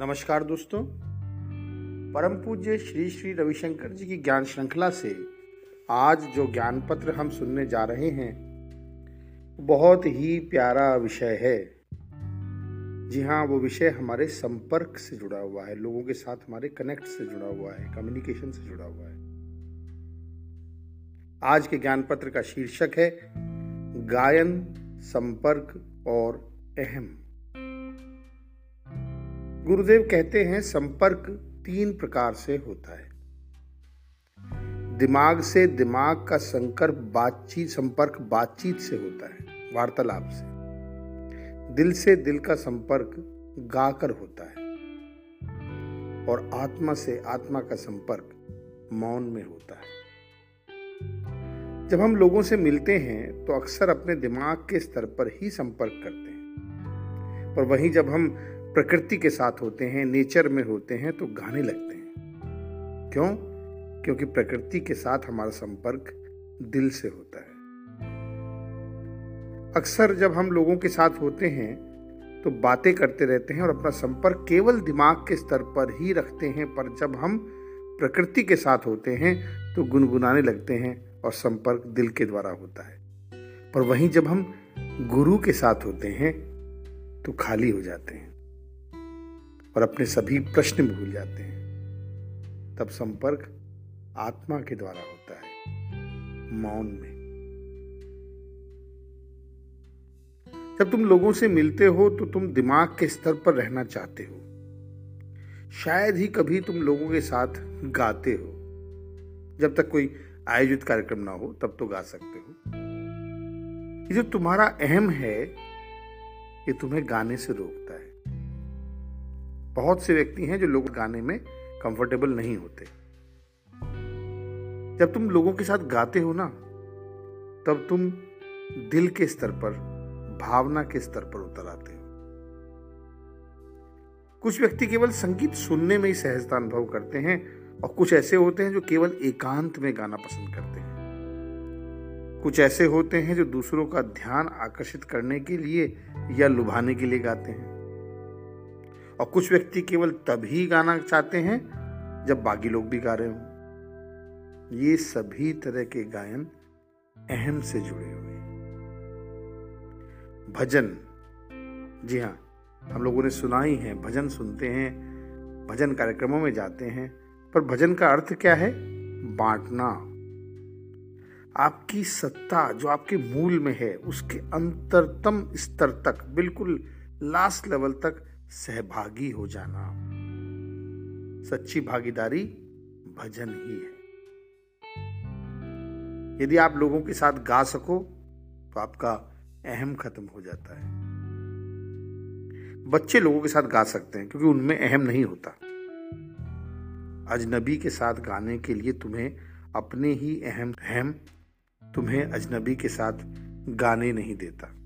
नमस्कार दोस्तों। परम पूज्य श्री श्री रविशंकर जी की ज्ञान श्रृंखला से आज जो ज्ञान पत्र हम सुनने जा रहे हैं, बहुत ही प्यारा विषय है। जी हाँ वो विषय हमारे संपर्क से जुड़ा हुआ है, लोगों के साथ हमारे कनेक्ट से जुड़ा हुआ है कम्युनिकेशन से जुड़ा हुआ है। आज के ज्ञान पत्र का शीर्षक है, गायन, संपर्क और अहम। गुरुदेव कहते हैं, संपर्क तीन प्रकार से होता है। दिमाग से दिमाग का संकर बातचीत, संपर्क बातचीत से होता है, वार्तालाप से। दिल से दिल का संपर्क गाकर होता है। और आत्मा से आत्मा का संपर्क मौन में होता है। जब हम लोगों से मिलते हैं तो अक्सर अपने दिमाग के स्तर पर ही संपर्क करते हैं। पर वहीं जब हम प्रकृति के साथ होते हैं, नेचर में होते हैं तो गाने लगते हैं। क्यों? क्योंकि प्रकृति के साथ हमारा संपर्क दिल से होता है। अक्सर जब हम लोगों के साथ होते हैं तो बातें करते रहते हैं और अपना संपर्क केवल दिमाग के स्तर पर ही रखते हैं, पर जब हम प्रकृति के साथ होते हैं तो गुनगुनाने लगते हैं और संपर्क दिल के द्वारा होता है। पर वहीं जब हम गुरु के साथ होते हैं तो खाली हो जाते हैं। और अपने सभी प्रश्न भूल जाते हैं। तब संपर्क आत्मा के द्वारा होता है, मौन में। जब तुम लोगों से मिलते हो तो तुम दिमाग के स्तर पर रहना चाहते हो। शायद ही कभी तुम लोगों के साथ गाते हो। जब तक कोई आयोजित कार्यक्रम ना हो, तब तो गा सकते हो। ये जो तुम्हारा अहम है, ये तुम्हें गाने से रोकता बहुत से व्यक्ति हैं जो लोग गाने में कंफर्टेबल नहीं होते। जब तुम लोगों के साथ गाते हो ना, तब तुम दिल के स्तर पर, भावना के स्तर पर उतर आते हो। कुछ व्यक्ति केवल संगीत सुनने में ही सहजता अनुभव करते हैं और कुछ ऐसे होते हैं जो केवल एकांत में गाना पसंद करते हैं। कुछ ऐसे होते हैं जो दूसरों का ध्यान आकर्षित करने के लिए या लुभाने के लिए गाते हैं। और कुछ व्यक्ति केवल तभी गाना चाहते हैं जब बाकी लोग भी गा रहे हो। ये सभी तरह के गायन अहम से जुड़े हुए भजन। जी हाँ हम लोगों ने सुना ही है, भजन सुनते हैं, भजन कार्यक्रमों में जाते हैं, पर भजन का अर्थ क्या है? बांटना। आपकी सत्ता जो आपके मूल में है, उसके अंतरतम स्तर तक, बिल्कुल लास्ट लेवल तक सहभागी हो जाना। सच्ची भागीदारी भजन ही है। यदि आप लोगों के साथ गा सको तो आपका अहम खत्म हो जाता है। बच्चे लोगों के साथ गा सकते हैं, क्योंकि उनमें अहम नहीं होता। अजनबी के साथ गाने के लिए तुम्हें अपने ही अहम अहम तुम्हें अजनबी के साथ गाने नहीं देता।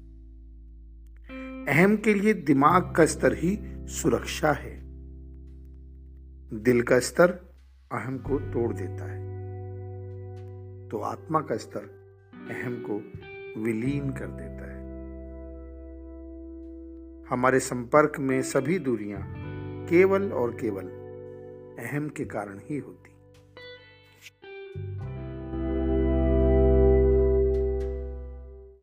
अहम के लिए दिमाग का स्तर ही सुरक्षा है। दिल का स्तर अहम को तोड़ देता है। तो आत्मा का स्तर अहम को विलीन कर देता है। हमारे संपर्क में सभी दूरियाँ केवल और केवल अहम के कारण ही होती